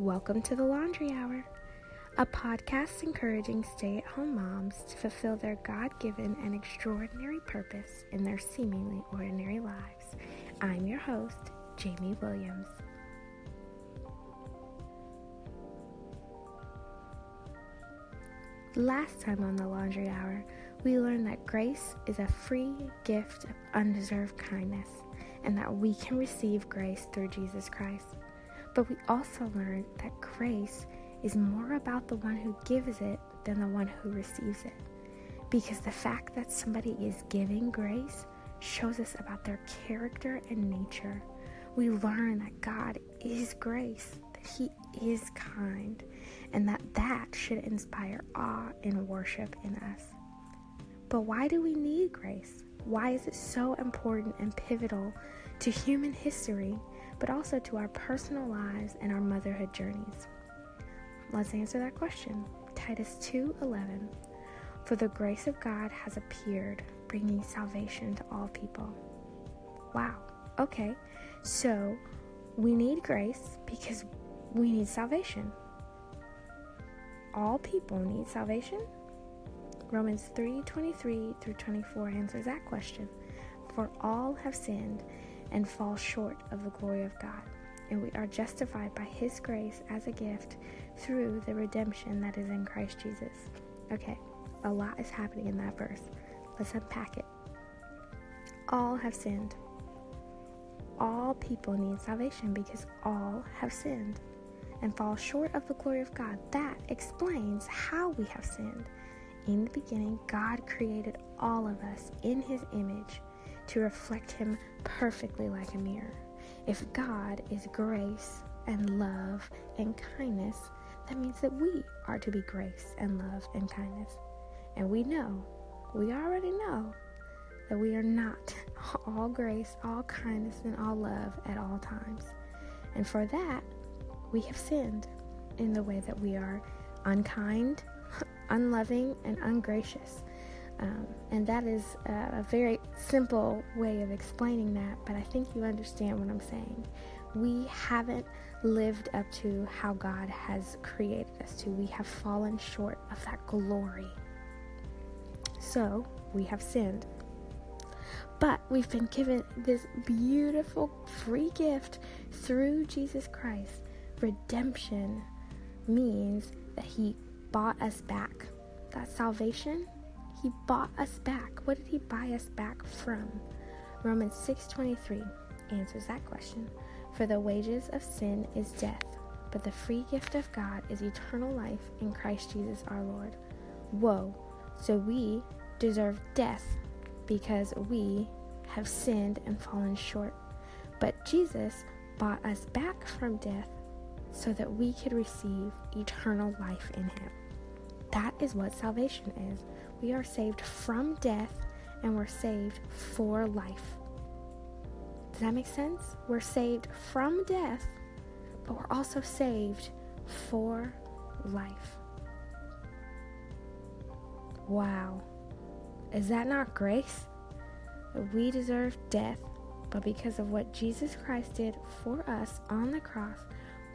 Welcome to the Laundry Hour, a podcast encouraging stay at home moms to fulfill their God given and extraordinary purpose in their seemingly ordinary lives. I'm your host, Jamie Williams. Last time on the Laundry Hour, we learned that grace is a free gift of undeserved kindness and that we can receive grace through Jesus Christ. But we also learn that grace is more about the one who gives it than the one who receives it. Because the fact that somebody is giving grace shows us about their character and nature. We learn that God is grace, that He is kind, and that that should inspire awe and worship in us. But why do we need grace? Why is it so important and pivotal to human history, but also to our personal lives and our motherhood journeys? Let's answer that question. Titus 2:11 For the grace of God has appeared, bringing salvation to all people. Wow. Okay. So, we need grace because we need salvation. All people need salvation? Romans 3:23 through 24 answers that question. For all have sinned and fall short of the glory of God, and we are justified by his grace as a gift through the redemption that is in Christ Jesus. Okay, a lot is happening in that verse. Let's unpack it. All have sinned. All people need salvation because all have sinned and fall short of the glory of God. That explains how we have sinned. In the beginning, God created all of us in His image to reflect Him perfectly like a mirror. If God is grace and love and kindness, that means that we are to be grace and love and kindness. And we know, we already know, that we are not all grace, all kindness, and all love at all times. And for that, we have sinned in the way that we are unkind, unloving, and ungracious. Um, and that is a, a very simple way of explaining that, but I think you understand what I'm saying. We haven't lived up to how God has created us to. We have fallen short of that glory. So, we have sinned. But we've been given this beautiful free gift through Jesus Christ. Redemption means that He bought us back. That salvation, He bought us back. What did He buy us back from? Romans 6:23 answers that question. For the wages of sin is death, but the free gift of God is eternal life in Christ Jesus our Lord. Whoa! So we deserve death because we have sinned and fallen short. But Jesus bought us back from death so that we could receive eternal life in Him. That is what salvation is. We are saved from death and we're saved for life. Does that make sense? We're saved from death, but we're also saved for life. Wow. Is that not grace? We deserve death, but because of what Jesus Christ did for us on the cross,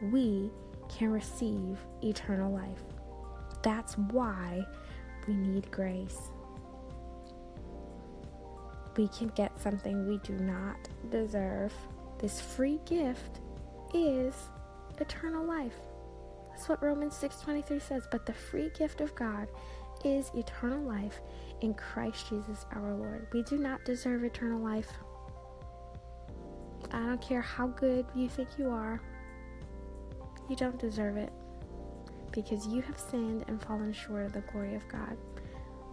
we can receive eternal life. That's why we need grace. We can get something we do not deserve. This free gift is eternal life. That's what Romans 6:23 says, but the free gift of God is eternal life in Christ Jesus our Lord. We do not deserve eternal life. I don't care how good you think you are. You don't deserve it because you have sinned and fallen short of the glory of God.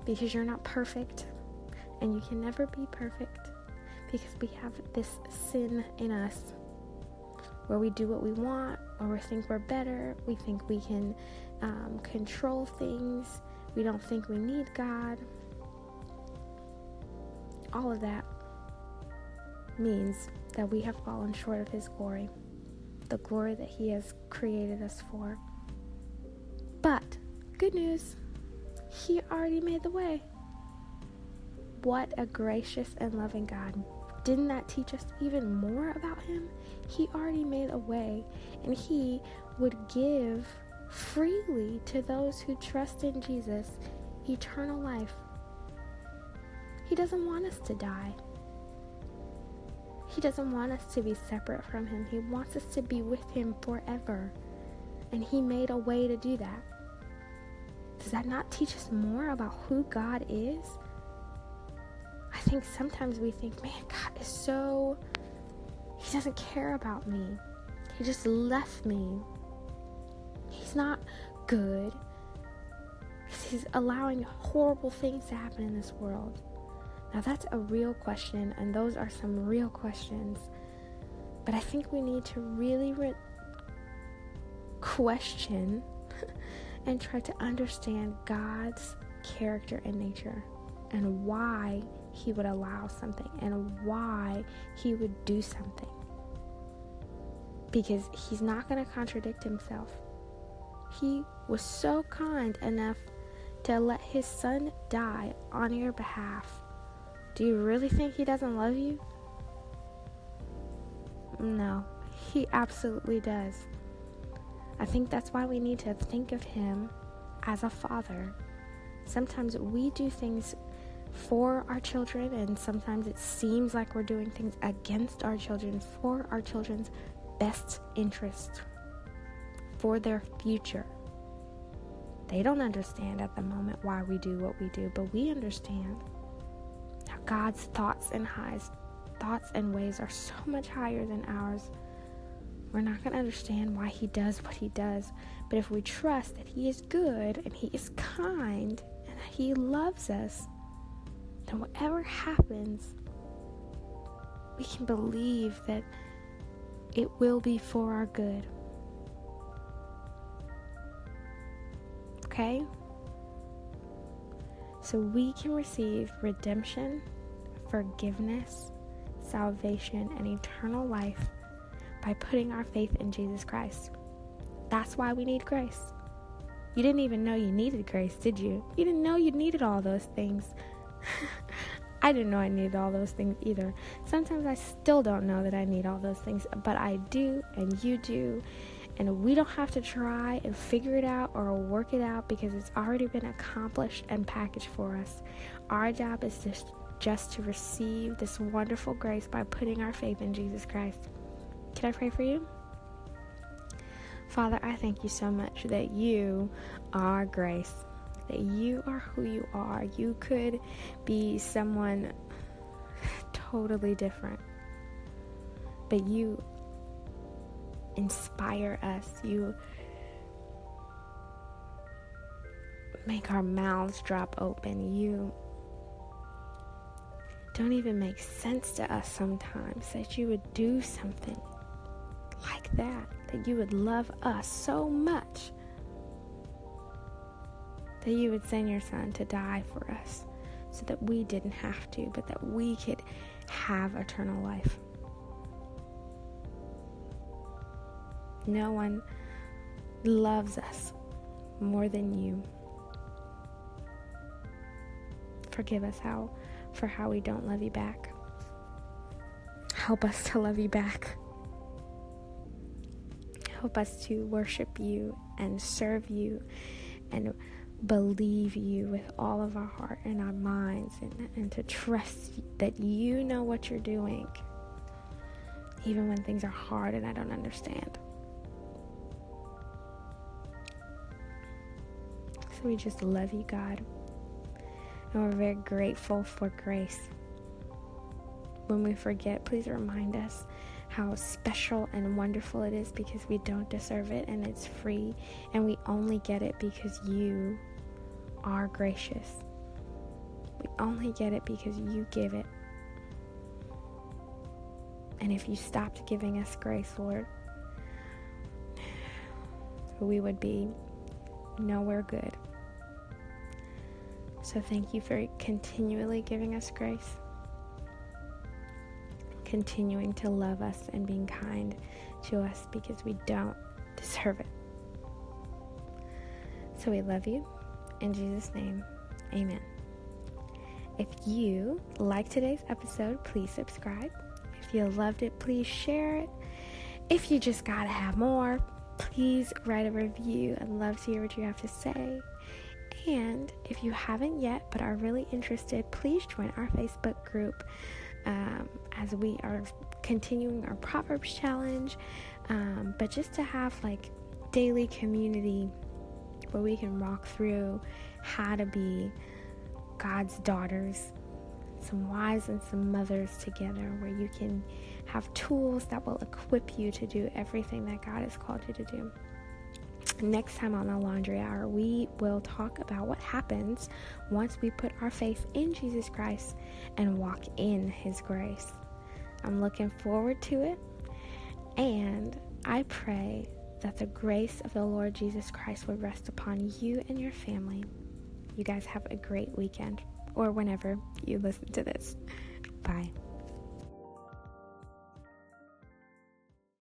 Because you're not perfect and you can never be perfect because we have this sin in us where we do what we want or we think we're better. We think we can um, control things. We don't think we need God. All of that means that we have fallen short of His glory, the glory that He has created us for. But, good news, He already made the way. What a gracious and loving God. Didn't that teach us even more about Him? He already made a way, and He would give freely to those who trust in Jesus eternal life. He doesn't want us to die. He doesn't want us to be separate from Him. He wants us to be with Him forever. And He made a way to do that. Does that not teach us more about who God is? I think sometimes we think, man, God is so. He doesn't care about me. He just left me. He's not good. He's allowing horrible things to happen in this world. Now, that's a real question, and those are some real questions. But I think we need to really re- question and try to understand God's character and nature and why He would allow something and why He would do something. Because He's not going to contradict Himself. He was so kind enough to let His Son die on your behalf do you really think he doesn't love you? No, he absolutely does. I think that's why we need to think of him as a father. Sometimes we do things for our children, and sometimes it seems like we're doing things against our children for our children's best interest, for their future. They don't understand at the moment why we do what we do, but we understand. That God's thoughts and highs, thoughts and ways are so much higher than ours. We're not going to understand why He does what He does, but if we trust that He is good and He is kind and that He loves us, then whatever happens, we can believe that it will be for our good. Okay? So we can receive redemption forgiveness, salvation, and eternal life by putting our faith in Jesus Christ. That's why we need grace. You didn't even know you needed grace, did you? You didn't know you needed all those things. I didn't know I needed all those things either. Sometimes I still don't know that I need all those things, but I do, and you do. And we don't have to try and figure it out or work it out because it's already been accomplished and packaged for us. Our job is just just to receive this wonderful grace by putting our faith in Jesus Christ. Can I pray for you? Father, I thank you so much that you are grace, that you are who you are. You could be someone totally different, but you inspire us. You make our mouths drop open. You don't even make sense to us sometimes that you would do something like that, that you would love us so much that you would send your son to die for us so that we didn't have to, but that we could have eternal life. No one loves us more than you. Forgive us how for how we don't love you back. Help us to love you back. Help us to worship you and serve you and believe you with all of our heart and our minds and, and to trust that you know what you're doing, even when things are hard and I don't understand. So we just love you, God and we're very grateful for grace. When we forget, please remind us how special and wonderful it is because we don't deserve it and it's free, and we only get it because you are gracious. We only get it because you give it. And if you stopped giving us grace, Lord, we would be nowhere good. So thank you for continually giving us grace, continuing to love us and being kind to us because we don't deserve it. So we love you. In Jesus' name, amen. If you like today's episode, please subscribe. If you loved it, please share it. If you just gotta have more, please write a review. I'd love to hear what you have to say. And if you haven't yet but are really interested, please join our Facebook group um, as we are continuing our Proverbs challenge. Um, but just to have like daily community where we can walk through how to be God's daughters, some wives and some mothers together, where you can have tools that will equip you to do everything that God has called you to do. Next time on the Laundry Hour, we will talk about what happens once we put our faith in Jesus Christ and walk in His grace. I'm looking forward to it, and I pray that the grace of the Lord Jesus Christ would rest upon you and your family. You guys have a great weekend, or whenever you listen to this. Bye.